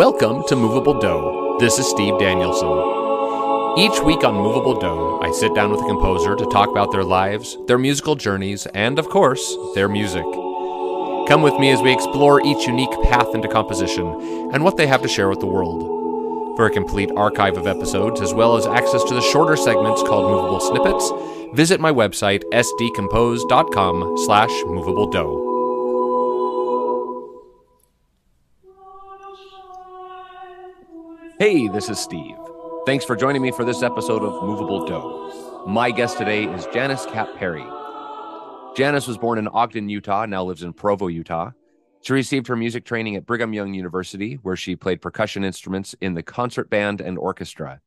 Welcome to Moveable Do. This is Steve Danielson. Each week on Moveable Do, I sit down with a composer to talk about their lives, their musical journeys, and, of course, their music. Come with me as we explore each unique path into composition and what they have to share with the world. For a complete archive of episodes, as well as access to the shorter segments called Movable Snippets, visit my website, sdcompose.com slash moveabledo. Hey, this is Steve. Thanks for joining me for this episode of Moveable Do. My guest today is Janice Kapp Perry. Janice was born in Ogden, Utah, now lives in Provo, Utah. She received her music training at Brigham Young University, where she played percussion instruments in the concert band and orchestra.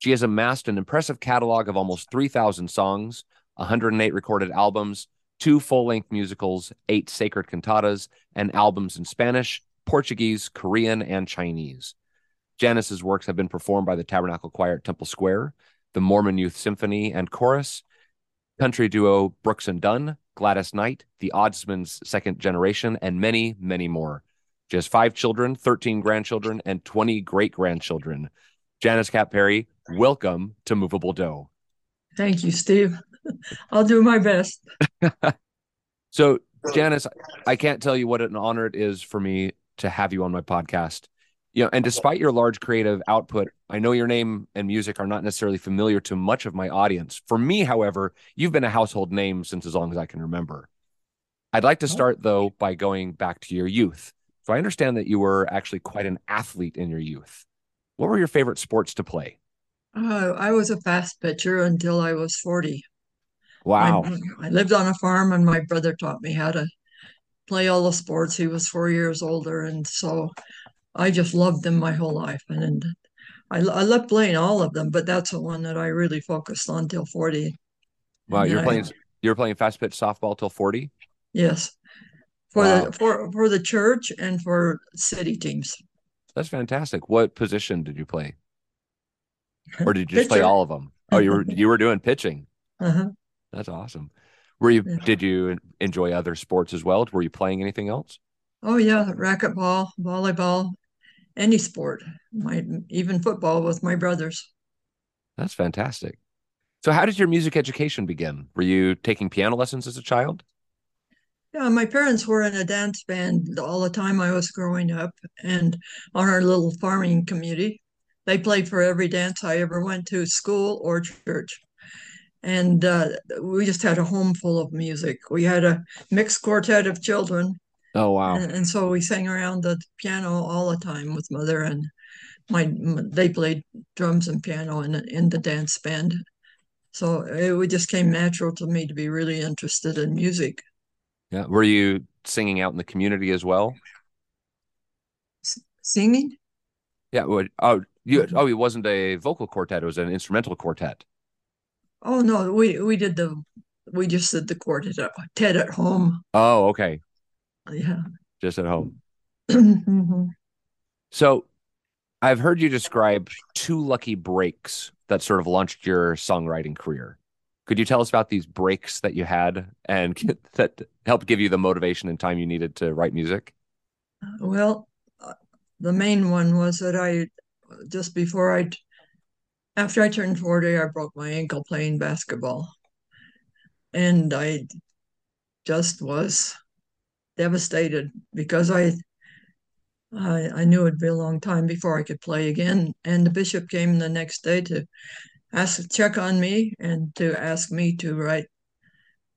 She has amassed an impressive catalog of almost 3,000 songs, 108 recorded albums, two full length musicals, eight sacred cantatas, and albums in Spanish, Portuguese, Korean, and Chinese. Janice's works have been performed by the Tabernacle Choir at Temple Square, the Mormon Youth Symphony and Chorus, country duo Brooks and Dunn, Gladys Knight, the Osmonds Second Generation, and many, many more. She has five children, 13 grandchildren, and 20 great grandchildren. Janice Kapp Perry, welcome to Moveable Do. Thank you, Steve. I'll do my best. so, Janice, I can't tell you what an honor it is for me to have you on my podcast you know and despite your large creative output i know your name and music are not necessarily familiar to much of my audience. For me however you've been a household name since as long as i can remember. I'd like to oh. start though by going back to your youth. So i understand that you were actually quite an athlete in your youth. What were your favorite sports to play? Uh, i was a fast pitcher until i was 40 wow. I, I lived on a farm and my brother taught me how to play all the sports. He was four years older and so I just loved them my whole life, and, and I, I loved playing all of them, but that's the one that I really focused on till forty. Wow, you're playing I, you're playing fast pitch softball till forty. Yes, for wow. the for for the church and for city teams. That's fantastic. What position did you play, or did you just play all of them? Oh, you were you were doing pitching. Uh-huh. That's awesome. Were you? Yeah. Did you enjoy other sports as well? Were you playing anything else? Oh yeah, racquetball, volleyball, any sport. My even football with my brothers. That's fantastic. So how did your music education begin? Were you taking piano lessons as a child? Yeah, my parents were in a dance band all the time I was growing up and on our little farming community. They played for every dance I ever went to, school or church. And uh, we just had a home full of music. We had a mixed quartet of children Oh wow! And, and, so we sang around the piano all the time with mother, and my they played drums and piano in in the dance band. So it just came natural to me to be really interested in music. Yeah, were you singing out in the community as well? S- singing? Yeah. Would, oh, you. Mm-hmm. Oh, it wasn't a vocal quartet; it was an instrumental quartet. Oh no, we we did the we just did the quartet at, Ted at home. Oh, okay yeah. Just at home. Mm-hmm. so i've heard you describe two lucky breaks that sort of launched your songwriting career. Could you tell us about these breaks that you had and that helped give you the motivation and time you needed to write music? Well uh, the main one was that i just before i after i turned 40 i broke my ankle playing basketball. And i just was devastated because I, I I knew it'd be a long time before I could play again. And the bishop came the next day to ask to check on me and to ask me to write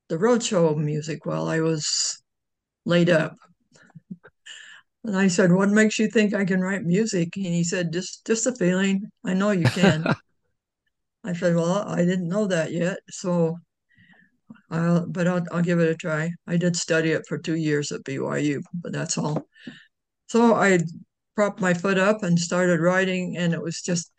the roadshow music while I was laid up. And I said, "What makes you think I can write music?" And he said, "Just just a feeling. I know you can." I said, "Well, I didn't know that yet." So I'll, but I'll, I'll give it a try. I did study it for two years at BYU, but that's all. So I propped my foot up and started writing, and it was just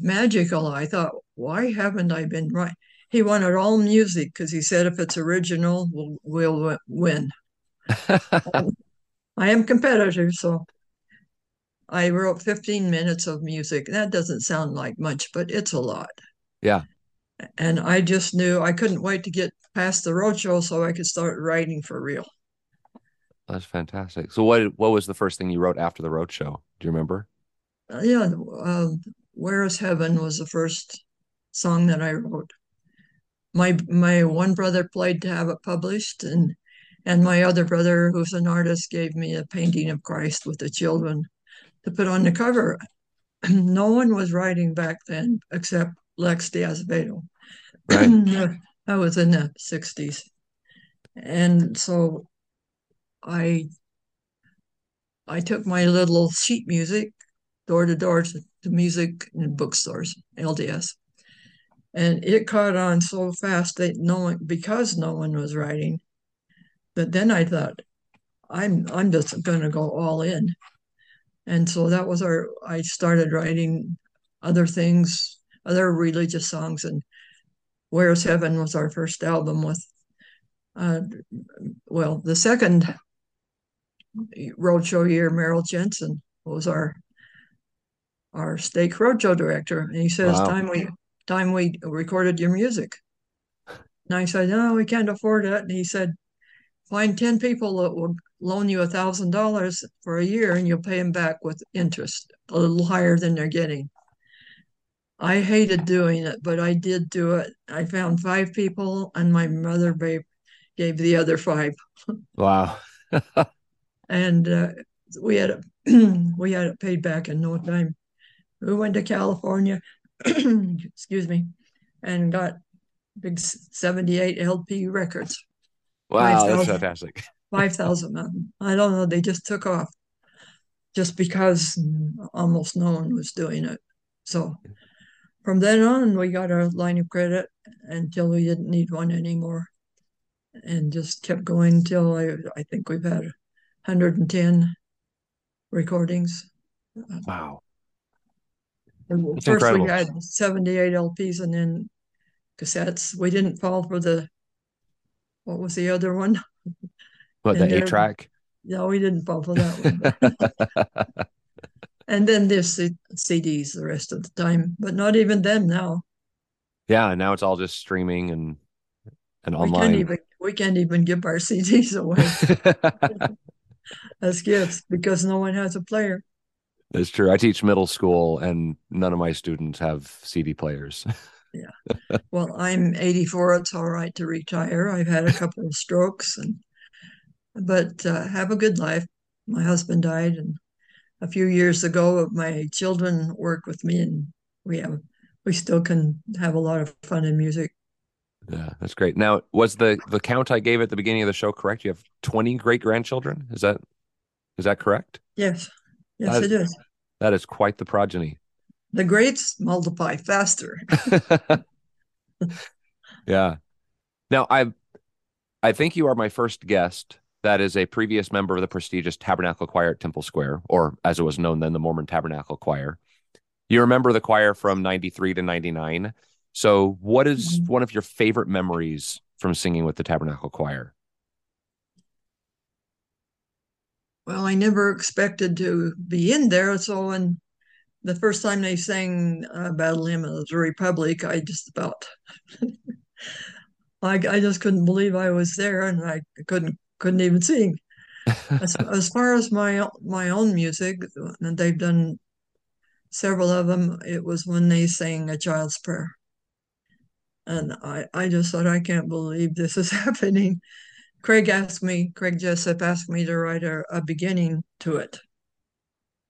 magical. I thought, why haven't I been right? He wanted all music because he said if it's original, we'll, we'll win. I am competitive, so I wrote 15 minutes of music. That doesn't sound like much, but it's a lot. Yeah. And I just knew I couldn't wait to get past the roadshow so I could start writing for real. That's fantastic. So what what was the first thing you wrote after the road show? Do you remember? Uh, yeah, uh, "Where Is Heaven" was the first song that I wrote. My my one brother played to have it published, and and my other brother, who's an artist, gave me a painting of Christ with the children to put on the cover. no one was writing back then except Lex de Azevedo. Right. I was in the 60s. And so I I took my little sheet music door to door to, to music in bookstores, LDS. And it caught on so fast that no one because no one was writing. But then I thought, I'm I'm just gonna go all in. And so that was our I started writing other things, other religious songs and Where's Heaven was our first album with uh, well, the second roadshow year, Merrill Jensen was our our stake roadshow director, and he says, wow. "Time we time we recorded your music." And I said, "No, we can't afford it." And he said, "Find ten people that will loan you a thousand dollars for a year, and you'll pay them back with interest, a little higher than they're getting." I hated doing it, but I did do it. I found five people, and my mother babe gave the other five. Wow. and uh, we had it, we had it paid back in no time. We went to California, excuse me, and got big 78 LP records. Wow, 5, that's fantastic. 5,000 of them. I don't know, they just took off just because almost no one was doing it. So from then on, we got our line of credit until we didn't need one anymore and just kept going until I, I think we've had 110 recordings. Wow. That's First, incredible. we had 78 LPs and then cassettes. We didn't fall for the, what was the other one? What, the eight track? No, we didn't fall for that one. and then there's the CDs the rest of the time, but not even them now. Yeah, now it's all just streaming and and we online. Can't even, we can't even give our CDs away as gifts because no one has a player. That's true. I teach middle school, and none of my students have CD players. yeah. Well, I'm 84. It's all right to retire. I've had a couple of strokes, and but uh, have a good life. My husband died, and a few years ago, my children work with me, and we have we still can have a lot of fun in music. Yeah, that's great. Now, was the the count I gave at the beginning of the show correct? You have 20 great grandchildren. Is that is that correct? Yes. Yes, that it is, is. That is quite the progeny. The greats multiply faster. yeah. Now, I I think you are my first guest that is a previous member of the prestigious Tabernacle Choir at Temple Square, or as it was known then, the Mormon Tabernacle Choir. You remember the choir from 93 to 99. So, what is mm-hmm. one of your favorite memories from singing with the Tabernacle Choir? Well, I never expected to be in there. So, when the first time they sang uh, Battle Hymn of the Republic, I just about, I, I just couldn't believe I was there, and I couldn't couldn't even sing. as, as far as my my own music, and they've done several of them. It was when they sang a child's prayer. And I, I just thought, I can't believe this is happening. Craig asked me, Craig Jessop asked me to write a, a beginning to it,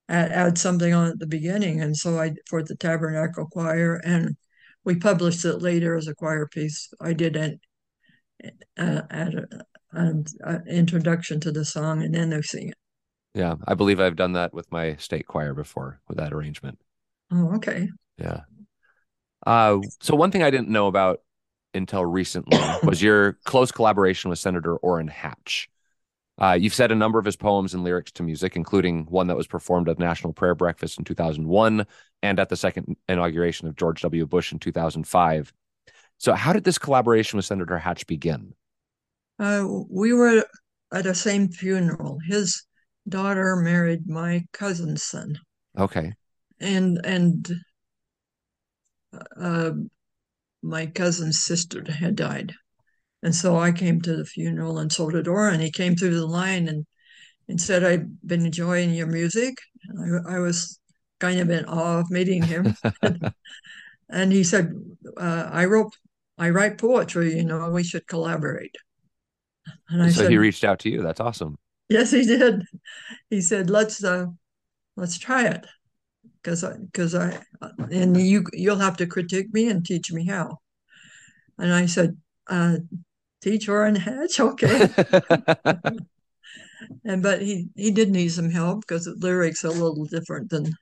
add, add something on at the beginning. And so I, for the Tabernacle Choir, and we published it later as a choir piece. I did an, uh, add an introduction to the song, and then they sing it. Yeah, I believe I've done that with my state choir before with that arrangement. Oh, okay. Yeah. Uh, so one thing I didn't know about until recently was your close collaboration with Senator Orrin Hatch. Uh, you've set a number of his poems and lyrics to music, including one that was performed at National Prayer Breakfast in 2001 and at the second inauguration of George W. Bush in 2005. So, how did this collaboration with Senator Hatch begin? Uh, we were at the same funeral. His daughter married my cousin's son. Okay. And and uh, my cousin's sister had died. And so I came to the funeral, and so did Orrin. He came through the line, and and said "I've been enjoying your music. I, I was kind of in awe of meeting him. and he said, uh, I wrote, I write poetry, you know, we should collaborate. And I so said, he reached out to you. That's awesome. Yes, he did. He said, let's, uh, let's try it. Cause I, cause I, and you, you'll have to critique me and teach me how. And I said, uh, teach Orrin Hatch. Okay. and, but he, he did need some help because the lyrics are a little different than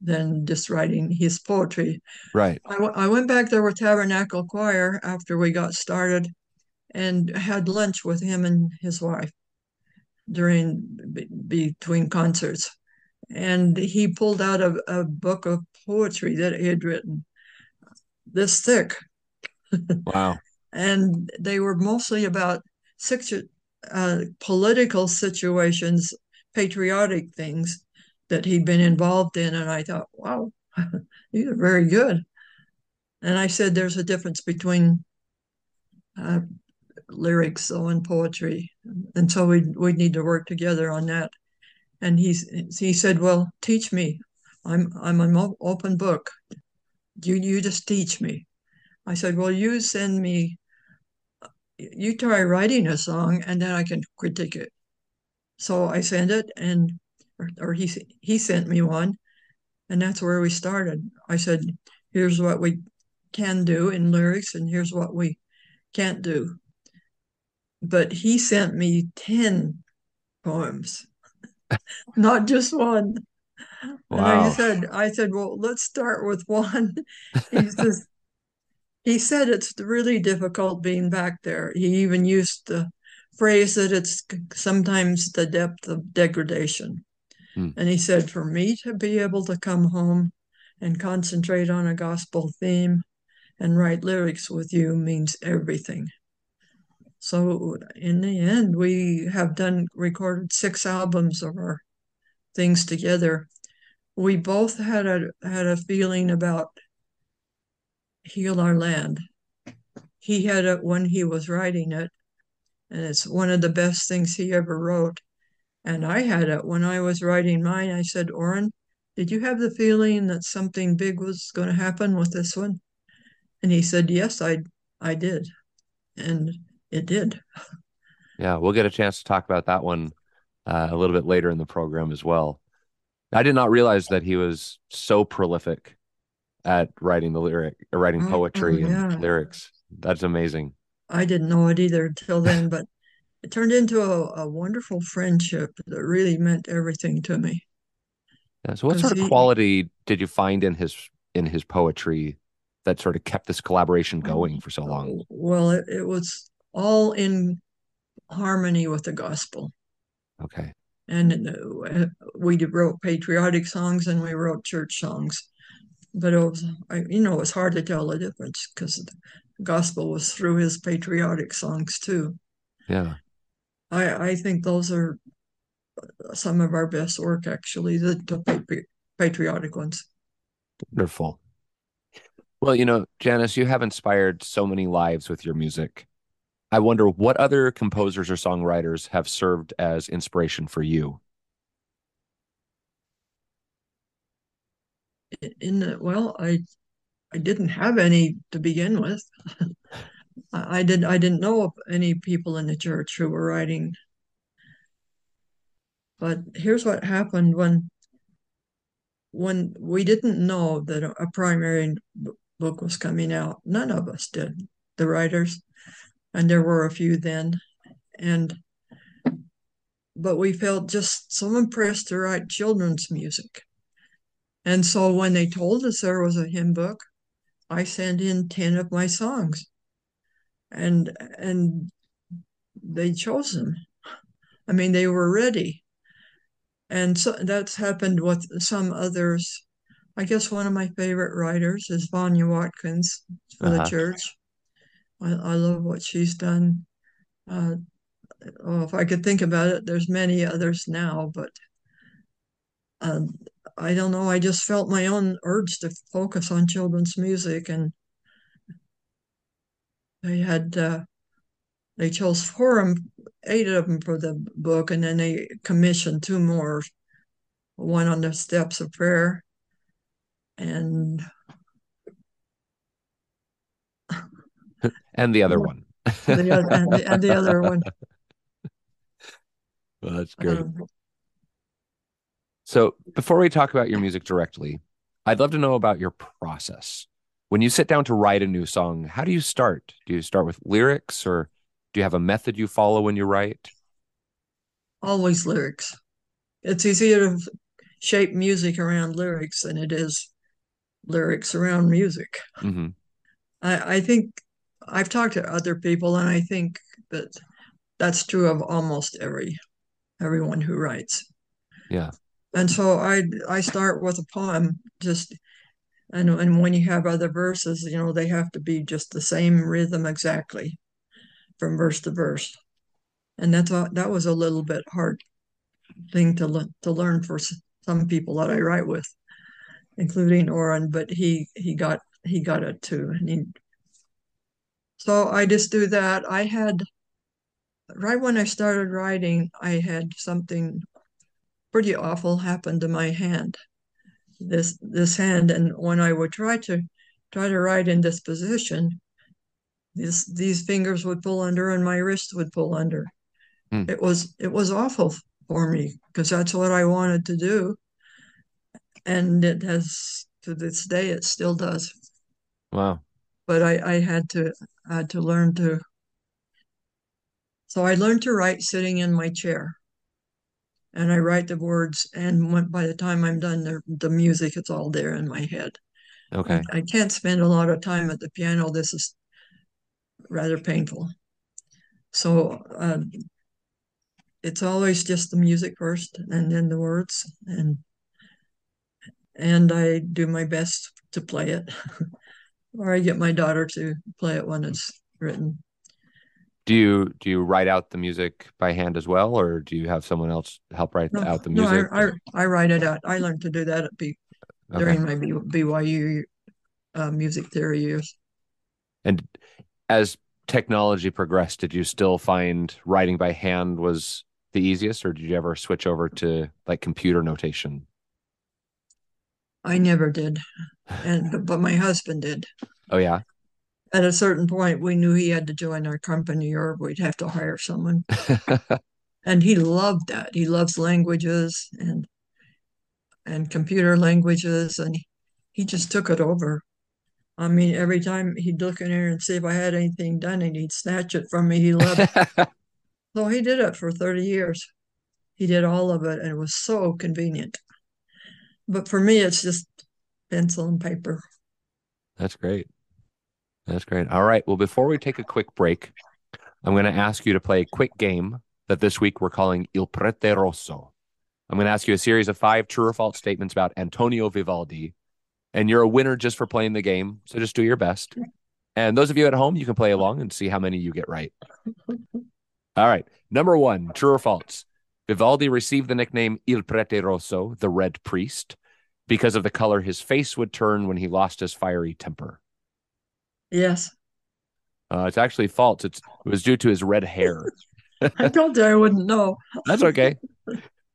than just writing his poetry. Right. I, w- I went back there with Tabernacle Choir after we got started and had lunch with him and his wife during b- between concerts. And he pulled out a, a book of poetry that he had written, this thick. Wow. and they were mostly about six, uh, political situations, patriotic things that he'd been involved in. And I thought, wow, these are very good. And I said, there's a difference between uh, lyrics though and poetry. And so we we need to work together on that. And he he said, well, teach me. I'm I'm an open book. You you just teach me. I said, well, you send me. You try writing a song, and then I can critique it. So I sent it, and or, or he he sent me one, and that's where we started. I said, "Here's what we can do in lyrics, and here's what we can't do." But he sent me ten poems, not just one. Wow. And I said, "I said, well, let's start with one." he says, he said it's really difficult being back there. He even used the phrase that it's sometimes the depth of degradation. Hmm. And he said, For me to be able to come home and concentrate on a gospel theme and write lyrics with you means everything. So in the end, we have done recorded six albums of our things together. We both had a had a feeling about heal our land. He had it when he was writing it, and it's one of the best things he ever wrote. And I had it when I was writing mine. I said, Orrin, did you have the feeling that something big was going to happen with this one? And he said, Yes, I I did. And it did. Yeah, we'll get a chance to talk about that one uh, a little bit later in the program as well. I did not realize that he was so prolific at writing the lyric, writing oh, poetry oh, yeah. and lyrics. That's amazing. I didn't know it either until then, but it turned into a, a wonderful friendship that really meant everything to me. Yeah, so what sort of he, quality did you find in his in his poetry that sort of kept this collaboration going for so long? Well, it, it was all in harmony with the gospel. Okay. And uh, we wrote patriotic songs and we wrote church songs, but it was, you know, it was hard to tell the difference because the gospel was through his patriotic songs too. Yeah. I, I think those are some of our best work, actually, the, the patriotic ones. Wonderful. Well, you know, Janice, you have inspired so many lives with your music. I wonder what other composers or songwriters have served as inspiration for you. In the, well, I I didn't have any to begin with. I did I didn't know of any people in the church who were writing. But here's what happened when when we didn't know that a primary book was coming out. None of us did, the writers, and there were a few then, and but we felt just so impressed to write children's music. And so when they told us there was a hymn book, I sent in 10 of my songs and and they chose them. I mean, they were ready, and so that's happened with some others. I guess one of my favorite writers is Vanja Watkins for uh-huh. the church. I, I, love what she's done. Uh, oh, if I could think about it, there's many others now, but uh, I don't know. I just felt my own urge to focus on children's music, and they had uh, they chose four, of them, eight of them for the book, and then they commissioned two more. One on the steps of prayer, and And the other one. the other, and the, and the other one. Well, that's great. um, So, before we talk about your music directly, I'd love to know about your process. When you sit down to write a new song, how do you start? Do you start with lyrics or do you have a method you follow when you write? always lyrics. It's easier to shape music around lyrics than it is lyrics around music. hmm I, I think I've talked to other people, and I think that that's true of almost every everyone who writes. Yeah. And so I I start with a poem, just and and when you have other verses, you know, they have to be just the same rhythm exactly from verse to verse. And that's a, that was a little bit hard thing to le- to learn for s- some people that I write with, including Orrin, but he he got he got it too. And he, so I just do that. I had right when I started writing, I had something pretty awful happen to my hand. This this hand, and when I would try to try to write in this position, this these fingers would pull under and my wrist would pull under. Hmm. It was it was awful for me because that's what I wanted to do. And it has to this day it still does. Wow. But I, I had to had to learn to so I learned to write sitting in my chair. And I write the words and when, by the time I'm done the, the music it's all there in my head. Okay. I, I can't spend a lot of time at the piano. This is rather painful. So uh, it's always just the music first and then the words and and I do my best to play it. or I get my daughter to play it when it's written. Do you do you write out the music by hand as well, or do you have someone else help write No, out the no, music? I, I, I write it out. I learned to do that at B, Okay. during my B, BYU uh, music theory years. And as technology progressed, did you still find writing by hand was the easiest, or did you ever switch over to like computer notation? I never did, and but my husband did. Oh yeah. At a certain point, we knew he had to join our company, or we'd have to hire someone. And he loved that. He loves languages and and computer languages, and he, just took it over. I mean, every time he'd look in there and see if I had anything done, and he'd snatch it from me. He loved it. So he did it for 30 years. He did all of it, and it was so convenient. But for me, it's just pencil and paper. That's great. That's great. All right. Well, before we take a quick break, I'm going to ask you to play a quick game that this week we're calling Il Prete Rosso. I'm going to ask you a series of five true or false statements about Antonio Vivaldi, and you're a winner just for playing the game. So just do your best. And those of you at home, you can play along and see how many you get right. All right. Number one, true or false? Vivaldi received the nickname Il Prete Rosso, the Red Priest, because of the color his face would turn when he lost his fiery temper. Yes, Uh, it's actually false. It's, it was due to his red hair. I told you I wouldn't know. That's okay.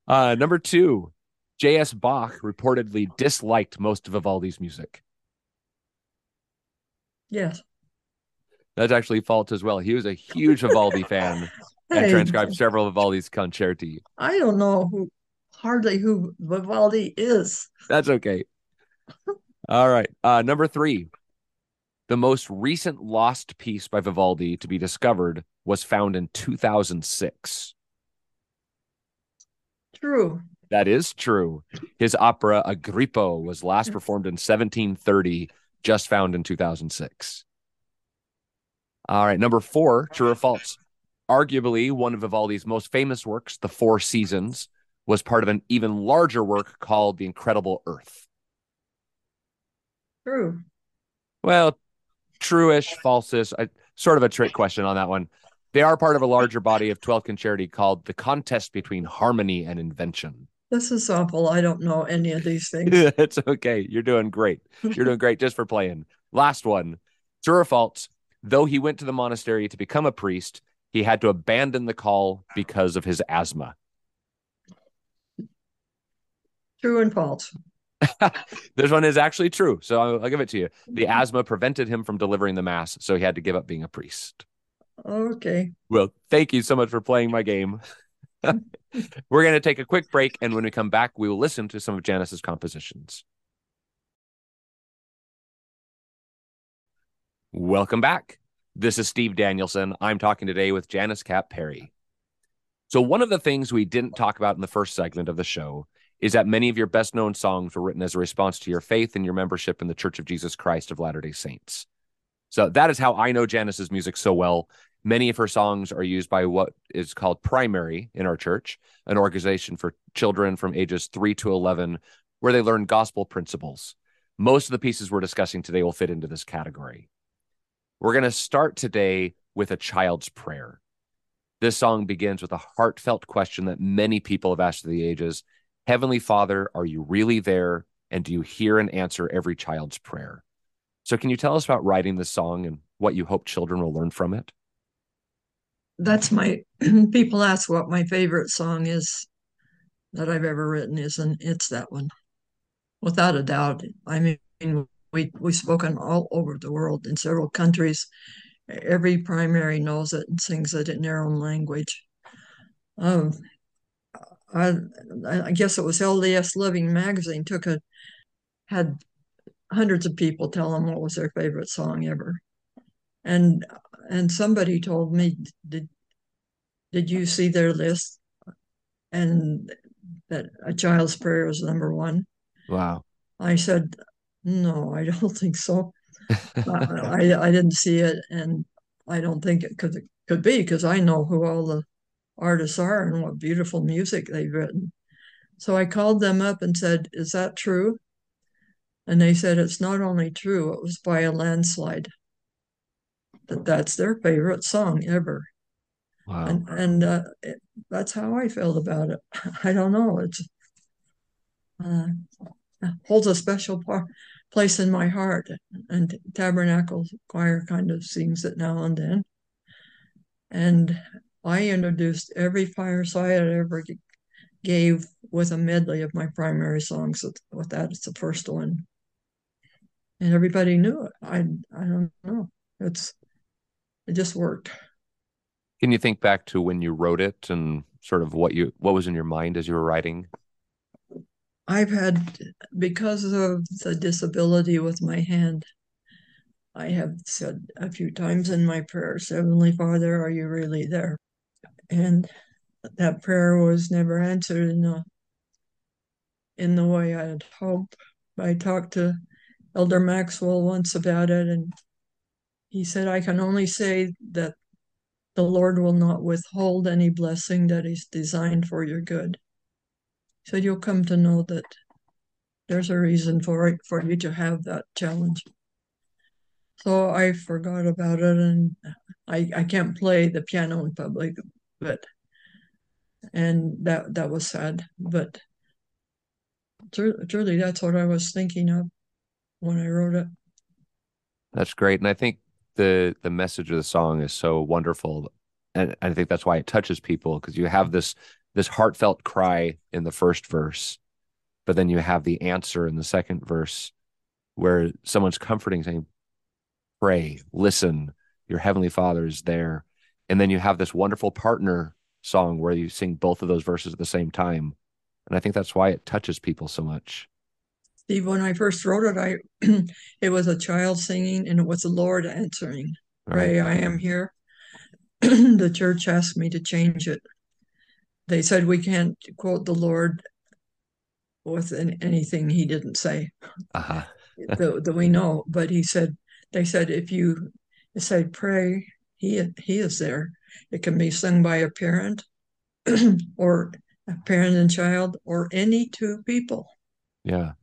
Uh, number two, J.S. Bach reportedly disliked most of Vivaldi's music. Yes. That's actually false as well. He was a huge Vivaldi fan and transcribed several of Vivaldi's concerti. I don't know who, hardly who Vivaldi is. That's okay. All right. Uh, number three, the most recent lost piece by Vivaldi to be discovered was found in 2006. True. That is true. His opera Argippo was last performed in 1730, just found in 2006. All right, number four, true or false? Arguably one of Vivaldi's most famous works, The Four Seasons, was part of an even larger work called The Incredible Earth. True. Well, true-ish, false-ish, I, sort of a trick question on that one. They are part of a larger body of 12 concerti called The Contest Between Harmony and Invention. This is awful. I don't know any of these things. it's okay. You're doing great. You're doing great just for playing. Last one. True or false? Though he went to the monastery to become a priest, he had to abandon the call because of his asthma. True and false. this one is actually true. So I'll, I'll, give it to you. The mm-hmm. asthma prevented him from delivering the mass, so he had to give up being a priest. Okay. Well, thank you so much for playing my game. We're going to take a quick break, and when we come back, we will listen to some of Janice's compositions. Welcome back. This is Steve Danielson. I'm talking today with Janice Kapp Perry. So, one of the things we didn't talk about in the first segment of the show is that many of your best known songs were written as a response to your faith and your membership in the Church of Jesus Christ of Latter day Saints. So, that is how I know Janice's music so well. Many of her songs are used by what is called Primary in our church, an organization for children from ages 3 to 11, where they learn gospel principles. Most of the pieces we're discussing today will fit into this category. We're going to start today with a child's prayer. This song begins with a heartfelt question that many people have asked through the ages Heavenly Father, are you really there? And do you hear and answer every child's prayer? So, can you tell us about writing this song and what you hope children will learn from it? That's my people ask what my favorite song is that I've ever written is, and it's that one, without a doubt. I mean, we we've spoken all over the world in several countries. Every primary knows it and sings it in their own language. Um, I, I guess it was LDS Living magazine took a had hundreds of people tell them what was their favorite song ever, and and somebody told me did did you see their list and that a child's prayer was number one. Wow. I said no, I don't think so. I, I didn't see it, and I don't think it could could be because I know who all the artists are and what beautiful music they've written. So I called them up and said, "Is that true?" And they said it's not only true; it was by a landslide. That that's their favorite song ever. Wow. And and uh, it, that's how I felt about it. I don't know. It's uh, holds a special part place in my heart. And Tabernacle Choir kind of sings it now and then. And I introduced every fireside I ever gave with a medley of my primary songs. With that, it's the first one, and everybody knew it. I I don't know. It's it just worked. Can you think back to when you wrote it and sort of what you what was in your mind as you were writing? I've had, because of the disability with my hand, I have said a few times in my prayers, Heavenly Father, are you really there? And that prayer was never answered in the, in the way I had hoped. I talked to Elder Maxwell once about it, and he said, I can only say that the Lord will not withhold any blessing that He's designed for your good. So you'll come to know that there's a reason for it for you to have that challenge. So I forgot about it, and I I can't play the piano in public, but and that that was sad. But truly, that's what I was thinking of when I wrote it. That's great, and I think the the message of the song is so wonderful, and I think that's why it touches people because you have this this heartfelt cry in the first verse, but then you have the answer in the second verse where someone's comforting, saying, Pray, listen, your heavenly father is there. And then you have this wonderful partner song where you sing both of those verses at the same time. And I think that's why it touches people so much. Steve, when I first wrote it, I it was a child singing and it was the Lord answering. Pray, right. I am here. the church asked me to change it they said we can't quote the Lord with anything he didn't say uh-huh. that, that, we know. But he said, they said, if you said pray, he he is there. It can be sung by a parent or a parent and child or any two people. Yeah.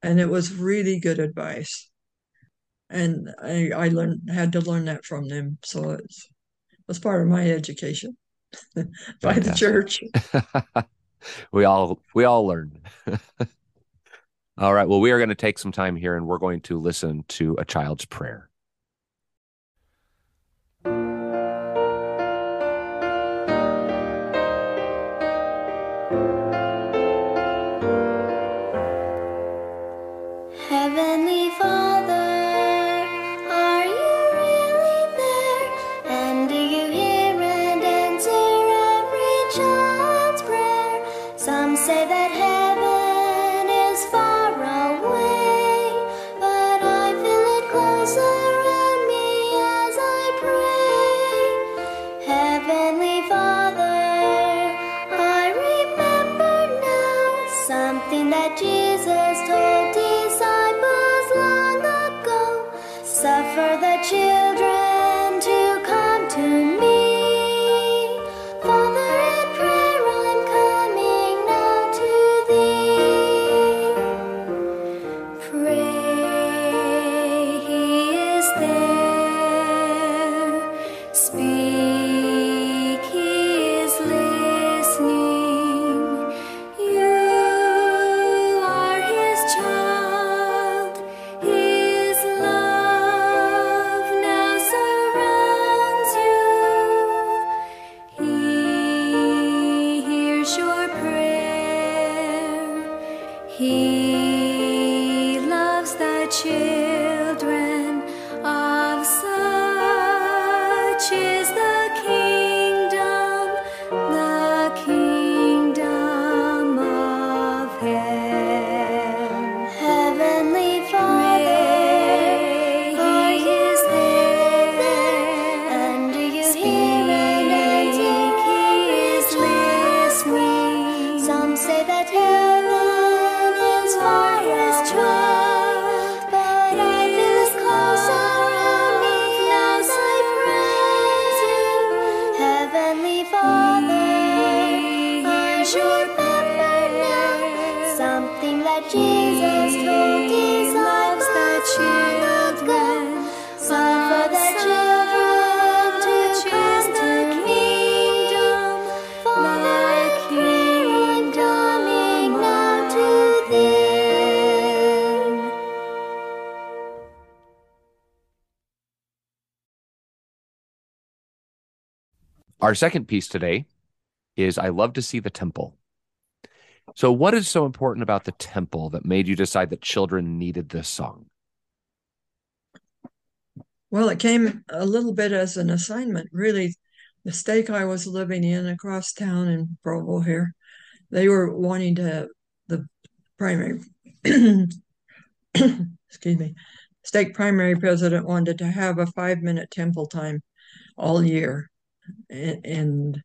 And it was really good advice. And I, I learned had to learn that from them. So it's, it was part of my education. by the church. we all we all learn. all right. Well, we are going to take some time here and we're going to listen to a child's prayer. Our second piece today is I love to see the temple. So, what is so important about the temple that made you decide that children needed this song? Well, it came a little bit as an assignment. Really, the stake I was living in across town in Provo here, they were wanting to, the primary, excuse me, stake primary president wanted to have a five minute temple time all year and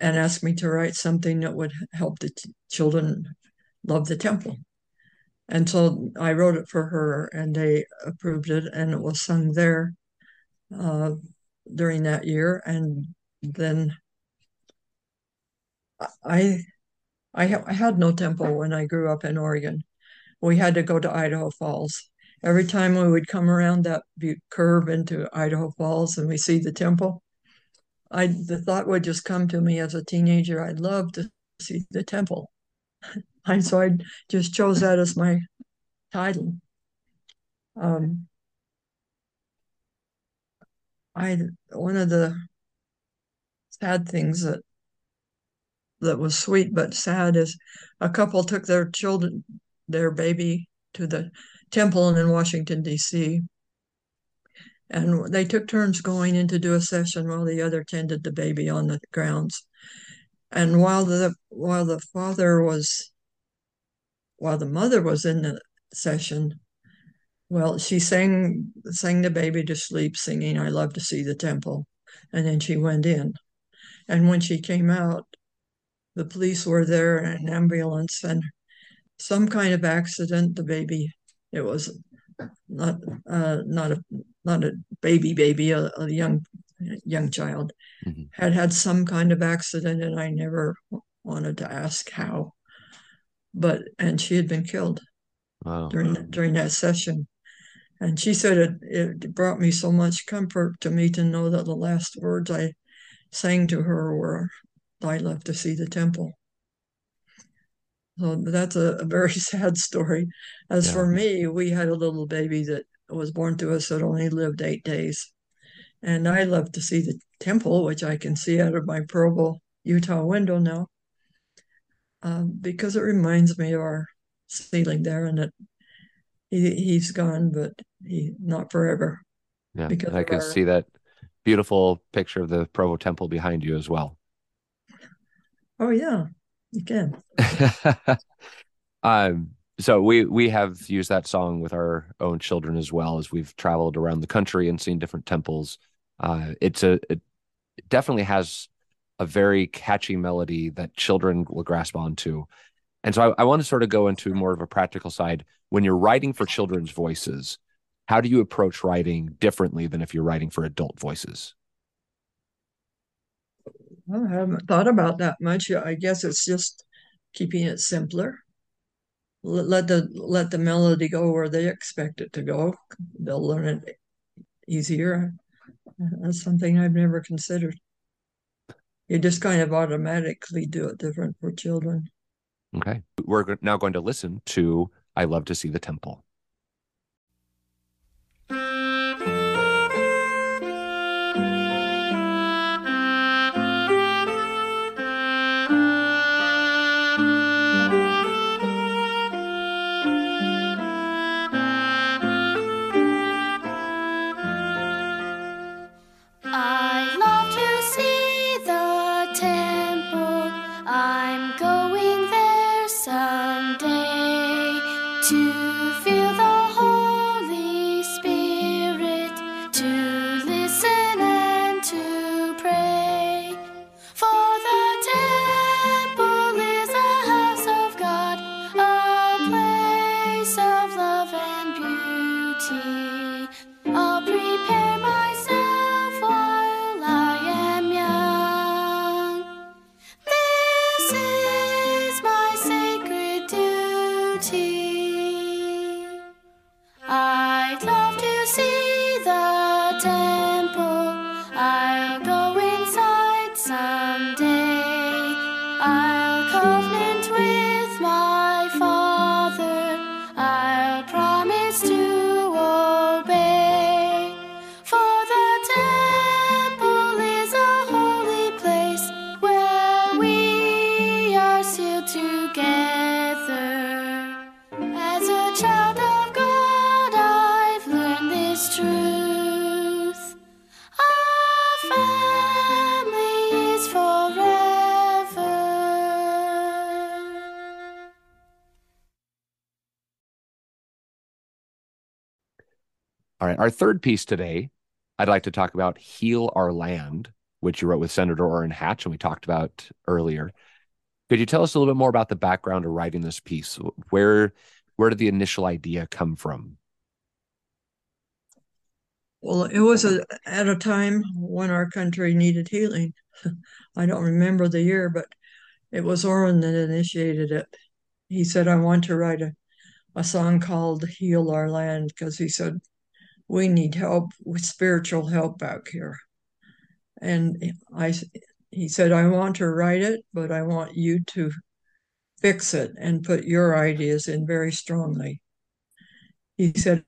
and asked me to write something that would help the t- children love the temple. And so I wrote it for her, and they approved it, and it was sung there uh, during that year. And then I, I, ha- I had no temple when I grew up in Oregon. We had to go to Idaho Falls. Every time we would come around that curve into Idaho Falls and we see the temple, I the thought would just come to me as a teenager. I'd love to see the temple, and so I just chose that as my title. Um, I one of the sad things that that was sweet but sad is a couple took their children, their baby, to the temple in Washington D.C and they took turns going in to do a session while the other tended the baby on the grounds. And while the while the father was while the mother was in the session, well, she sang sang the baby to sleep, singing "I love to see the temple," and then she went in. And when she came out, the police were there and an ambulance and some kind of accident. The baby, it was not uh, not a not a baby baby, a, a young young child, mm-hmm. had had some kind of accident, and I never wanted to ask how. But and she had been killed wow. during during that session, and she said it it brought me so much comfort to me to know that the last words I sang to her were, "I love to see the temple." So that's a, a very sad story. As yeah. for me, we had a little baby that was born to us that only lived eight days. And I love to see the temple, which I can see out of my Provo, Utah window now, um, because it reminds me of our sealing there and that he, he's gone, but he not forever. Yeah, because I can our... see that beautiful picture of the Provo temple behind you as well. Oh, yeah. You can. um, so we we have used that song with our own children as well as we've traveled around the country and seen different temples. Uh, it's a it definitely has a very catchy melody that children will grasp onto. And so I, I want to sort of go into more of a practical side. When you're writing for children's voices, How do you approach writing differently than if you're writing for adult voices? Well, I haven't thought about that much. I guess it's just keeping it simpler. Let, the let the melody go where they expect it to go. They'll learn it easier. That's something I've never considered. You just kind of automatically do it different for children. Okay. We're now going to listen to I Love to See the Temple. All Our third piece today, I'd like to talk about Heal Our Land, which you wrote with Senator Orrin Hatch, and we talked about earlier. Could you tell us a little bit more about the background of writing this piece? Where where did the initial idea come from? Well, it was a, at a time when our country needed healing. I don't remember the year, but it was Orrin that initiated it. He said, I want to write a, a song called Heal Our Land because he said we need help with spiritual help out here. And I, he said, I want to write it, but I want you to fix it and put your ideas in very strongly. He said,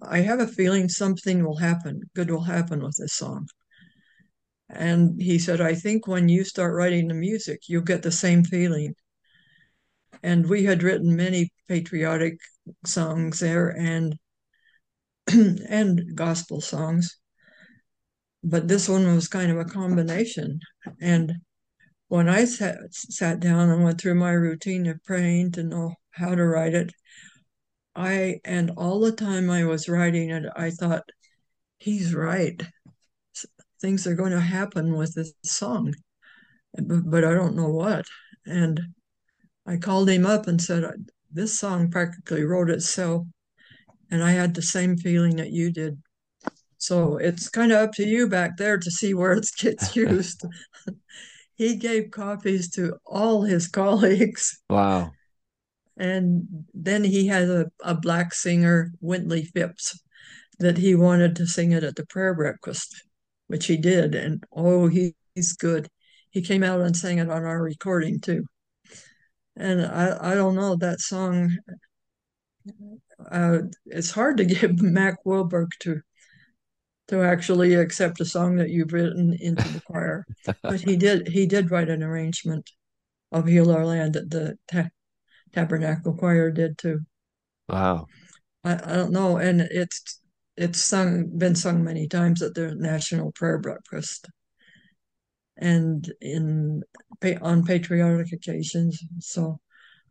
I have a feeling something will happen, good will happen with this song. And he said, I think when you start writing the music, you'll get the same feeling. And we had written many patriotic songs there, and and gospel songs. But this one was kind of a combination. And when I sat, sat down and went through my routine of praying to know how to write it, I, and all the time I was writing it, I thought, he's right. Things are going to happen with this song, but, but I don't know what. And I called him up and said, This song practically wrote itself and I had the same feeling that you did. So it's kind of up to you back there to see where it gets used. he gave copies to all his colleagues. Wow. And then he had a, a black singer, Wintley Phipps, that he wanted to sing it at the prayer breakfast, which he did. And oh, he, he's good. He came out and sang it on our recording too. And I, I don't know, that song uh, it's hard to get Mack Wilberg to to actually accept a song that you've written into the choir, but he did. He did write an arrangement of "Heal Our Land" that the ta- Tabernacle Choir did too. Wow. I, I don't know, and it's it's sung been sung many times at the National Prayer Breakfast and in on patriotic occasions. So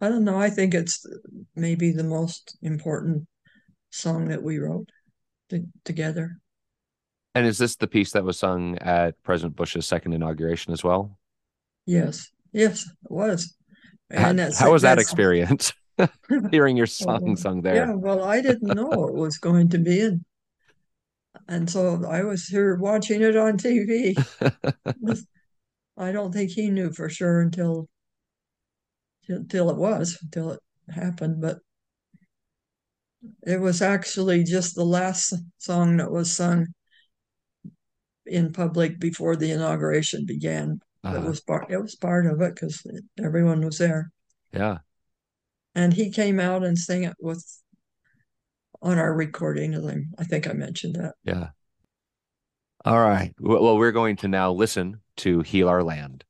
I don't know. I think it's maybe the most important song that we wrote to, together. And is this the piece that was sung at President Bush's second inauguration as well? Yes, yes, it was. And how, how was that experience? Hearing your oh, song well, sung there. Yeah, well, I didn't know it was going to be, and and so I was here watching it on TV. I don't think he knew for sure until until it was until it happened, but it was actually just the last song that was sung in public before the inauguration began. Uh-huh. It was part. It was part of it because everyone was there. Yeah. And he came out and sang it with on our recording. I think I mentioned that. Yeah. All right. Well, we're going to now listen to Heal Our Land.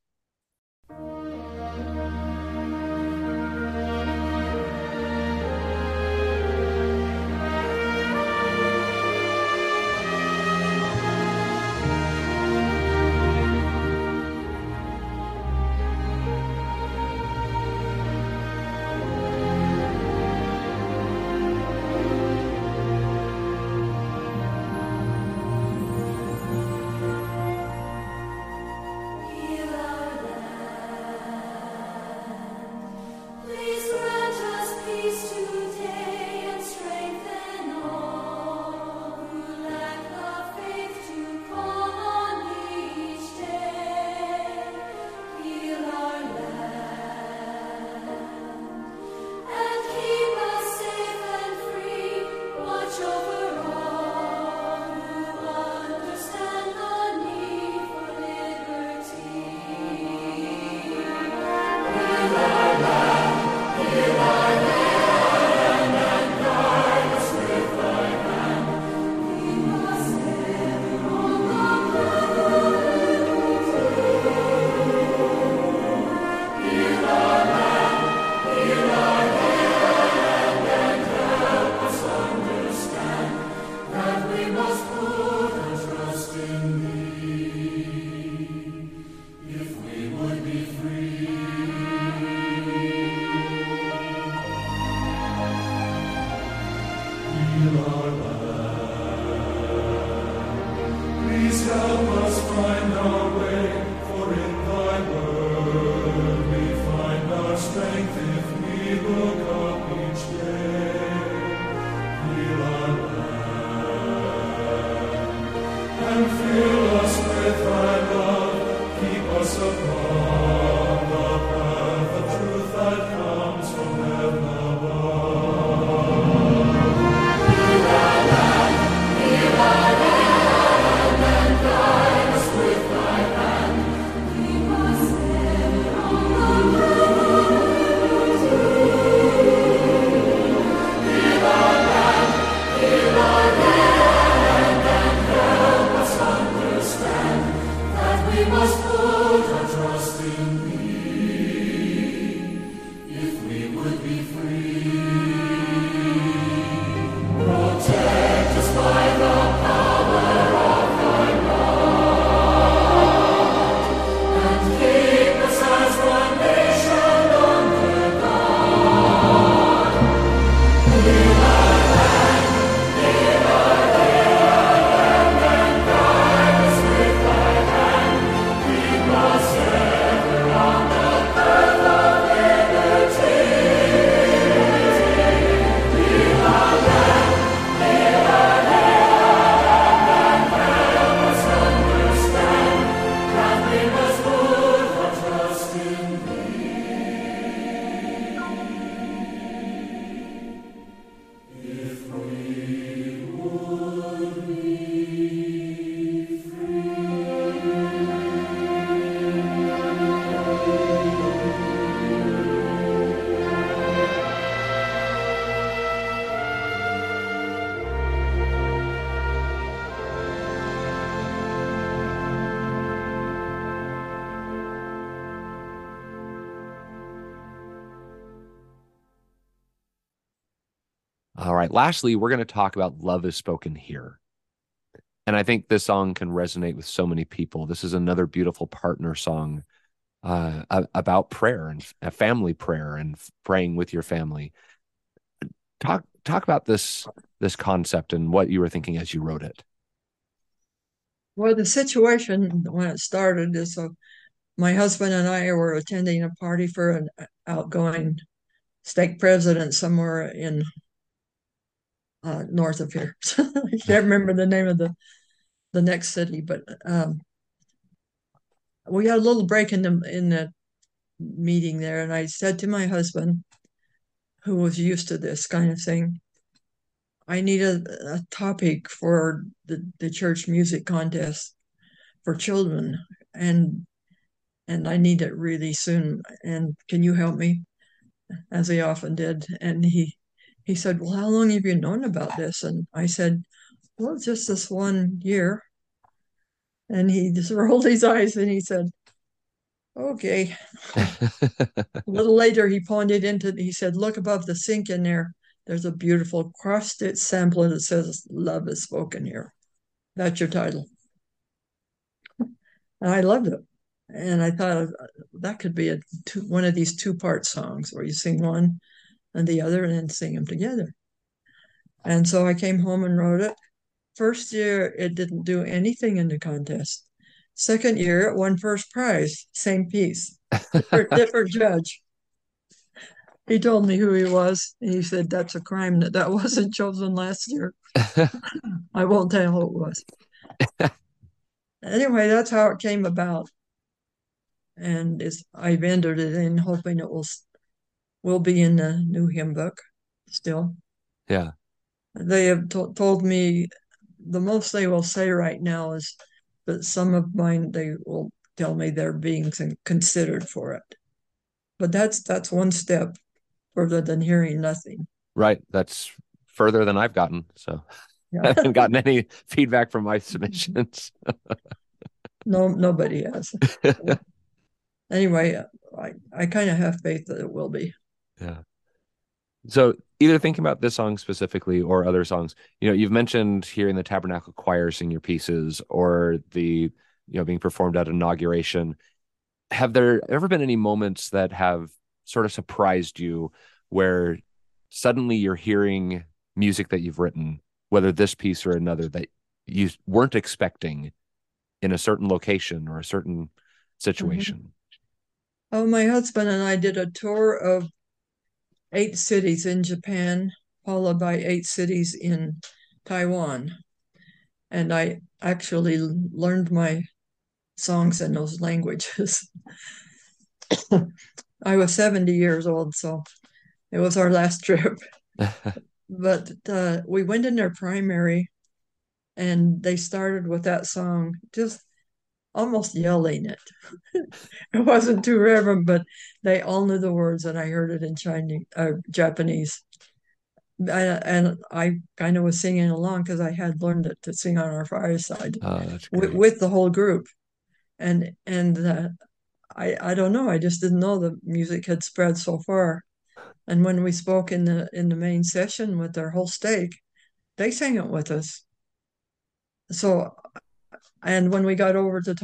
us above. Lastly, we're going to talk about Love is Spoken Here. And I think this song can resonate with so many people. This is another beautiful partner song uh, about prayer and a family prayer and praying with your family. Talk talk about this this concept and what you were thinking as you wrote it. Well, the situation when it started is so my husband and I were attending a party for an outgoing stake president somewhere in uh, north of here. I can't remember the name of the the next city, but um, we had a little break in the in the meeting there, and I said to my husband, who was used to this kind of thing, I need a, a topic for the, the church music contest for children, and and I need it really soon. And can you help me? As he often did. And he he said, Well, how long have you known about this? And I said, Well, just this one year. And he just rolled his eyes and he said, Okay. a little later, he pointed into, he said, Look above the sink in there. There's a beautiful cross stitch sampler that says, Love is spoken here. That's your title. And I loved it. And I thought uh, that could be a two, one of these two part songs where you sing one and the other and then sing them together. And so I came home and wrote it. First year, it didn't do anything in the contest. Second year, it won first prize, same piece, different, different judge. He told me who he was. And he said, That's a crime that that wasn't chosen last year. I won't tell who it was. anyway, that's how it came about. And it's, I've entered it in hoping it will will be in the new hymn book still. Yeah. They have to- told me the most they will say right now is that some of mine they will tell me they're being considered for it. But that's that's one step further than hearing nothing. Right. That's further than I've gotten. So yeah. I haven't gotten any feedback from my submissions. no, nobody has. anyway, I, I kind of have faith that it will be. Yeah. So either thinking about this song specifically or other songs, you know, you've mentioned hearing the Tabernacle Choir sing your pieces or the, you know, being performed at inauguration. Have there ever been any moments that have sort of surprised you where suddenly you're hearing music that you've written, whether this piece or another that you weren't expecting in a certain location or a certain situation? Mm-hmm. Oh, my husband and I did a tour of eight cities in Japan, followed by eight cities in Taiwan. And I actually learned my songs in those languages. I was 70 years old, so it was our last trip. but uh, we went in their primary and they started with that song, just almost yelling it. it wasn't too reverent, but they all knew the words, and I heard it in Chinese, uh, Japanese. And, and I kind of was singing along because I had learned it to sing on our fireside oh, with, with, the whole group, and and uh, I I don't know I just didn't know the music had spread so far, and when we spoke in the in the main session with their whole stake, they sang it with us. So and when we got over to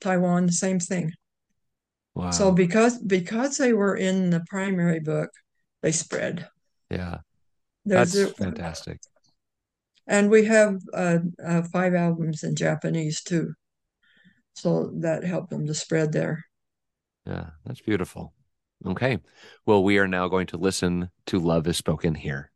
Taiwan, the same thing. Wow. So because because they were in the primary book, they spread. Yeah, There's that's a, fantastic. And we have uh, uh, five albums in Japanese too, so that helped them to spread there. Yeah, that's beautiful. Okay, well, we are now going to listen to "Love Is Spoken Here."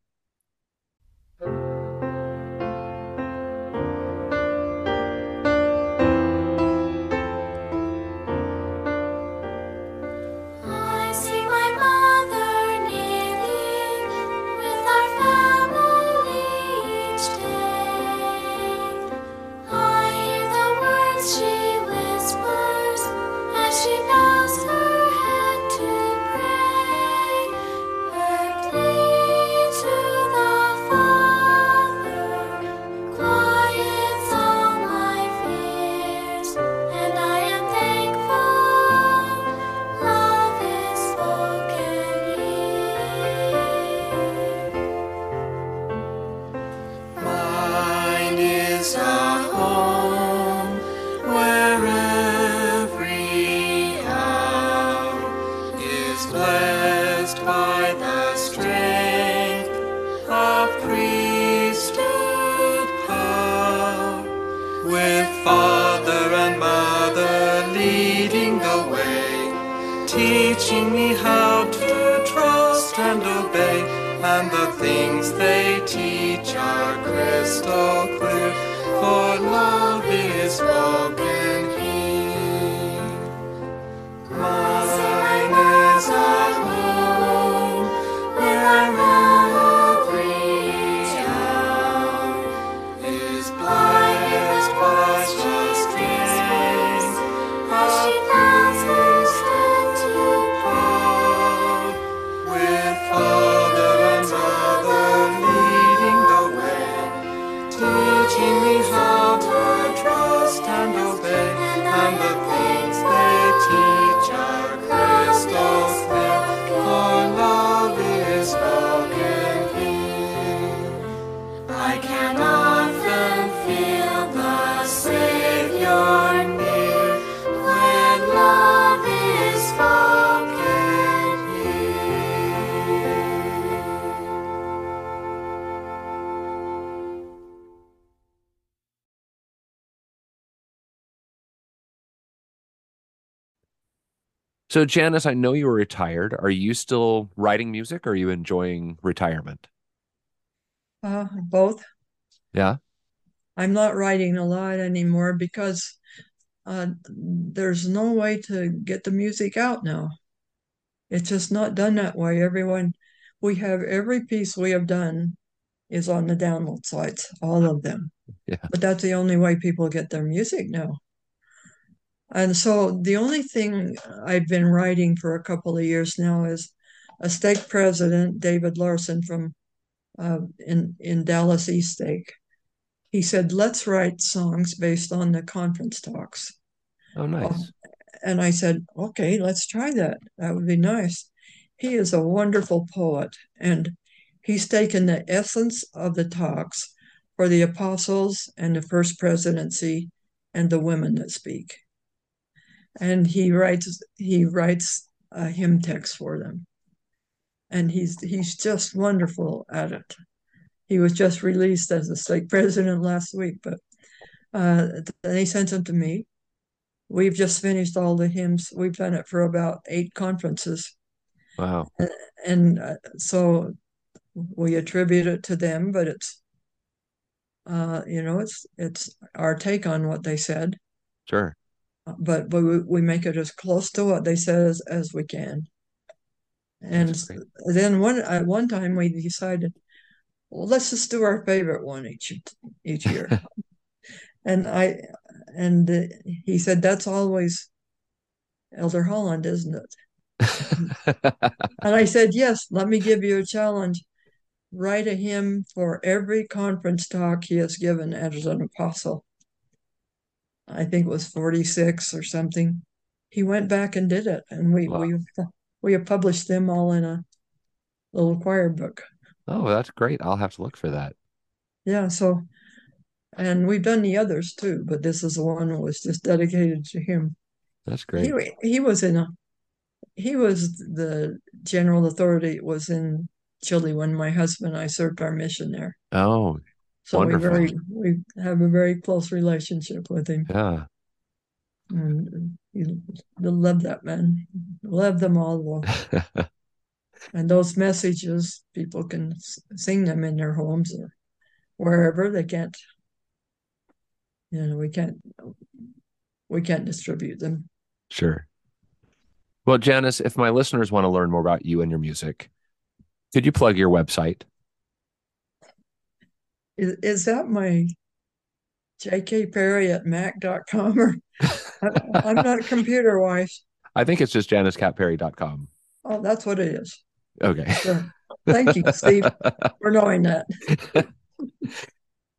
So, Janice, I know you are retired. Are you still writing music or are you enjoying retirement? Uh, both. Yeah. I'm not writing a lot anymore because uh, there's no way to get the music out now. It's just not done that way. Everyone, we have every piece we have done is on the download sites, all of them. Yeah. But that's the only way people get their music now. And so the only thing I've been writing for a couple of years now is a stake president, David Larson from uh, in in Dallas East Stake. He said, "Let's write songs based on the conference talks." Oh, nice. And I said, "Okay, let's try that. That would be nice." He is a wonderful poet, and he's taken the essence of the talks for the apostles and the first presidency and the women that speak and he writes he writes a hymn text for them. And he's he's just wonderful at it. He was just released as a stake president last week but uh, they sent him to me. We've just finished all the hymns. We've done it for about eight conferences. Wow. and uh, so we attribute it to them but it's uh, you know it's it's our take on what they said. Sure. But we we make it as close to what they said as, as we can. And then one at one time we decided, well, let's just do our favorite one each each year. and I and uh, he said that's always Elder Holland, isn't it? And I said, yes. Let me give you a challenge. Write a hymn for every conference talk he has given as an apostle. I think it was 46 or something. He went back and did it, and we Wow. we we have published them all in a little choir book. oh, that's great. I'll have to look for that. Yeah, so and we've done the others too, but this is the one that was just dedicated to him. That's great. He he was in a he was the general authority was in Chile when my husband and I served our mission there. Oh, So we very we have a very close relationship with him. yeah. And uh, you love that man. Love them all. And those messages, people can sing them in their homes or wherever they can't. You know, we can't we can't distribute them. Sure. Well, Janice, if my listeners want to learn more about you and your music, could you plug your website? Is, is that my JK Perry at Mac.com or I'm not a computer wise. I think it's just janicekappperry.com. Oh, that's what it is. Okay. Sure. Thank you, Steve, for knowing that.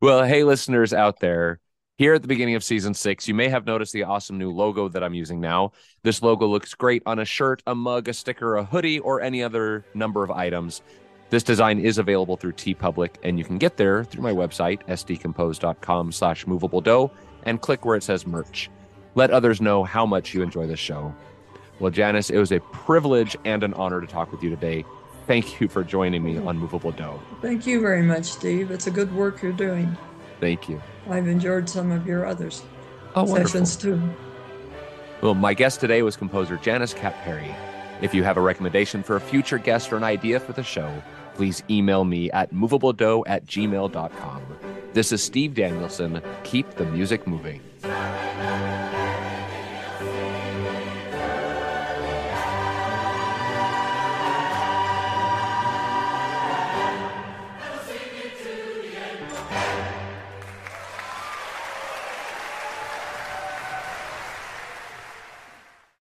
Well, hey, listeners out there, here at the beginning of season six, you may have noticed the awesome new logo that I'm using now. This logo looks great on a shirt, a mug, a sticker, a hoodie, or any other number of items. This design is available through TeePublic, and you can get there through my website, sdcompose.com slash moveabledo, and click where it says merch. Let others know how much you enjoy this show. Well, Janice, it was a privilege and an honor to talk with you today. Thank you for joining me on Moveable Do. Thank you very much, Steve. It's a good work you're doing. Thank you. I've enjoyed some of your others Oh, wonderful. sessions too. Well, my guest today was composer Janice Kapp Perry. If you have a recommendation for a future guest or an idea for the show, please email me at moveabledo at gmail.com. This is Steve Danielson. Keep the music moving.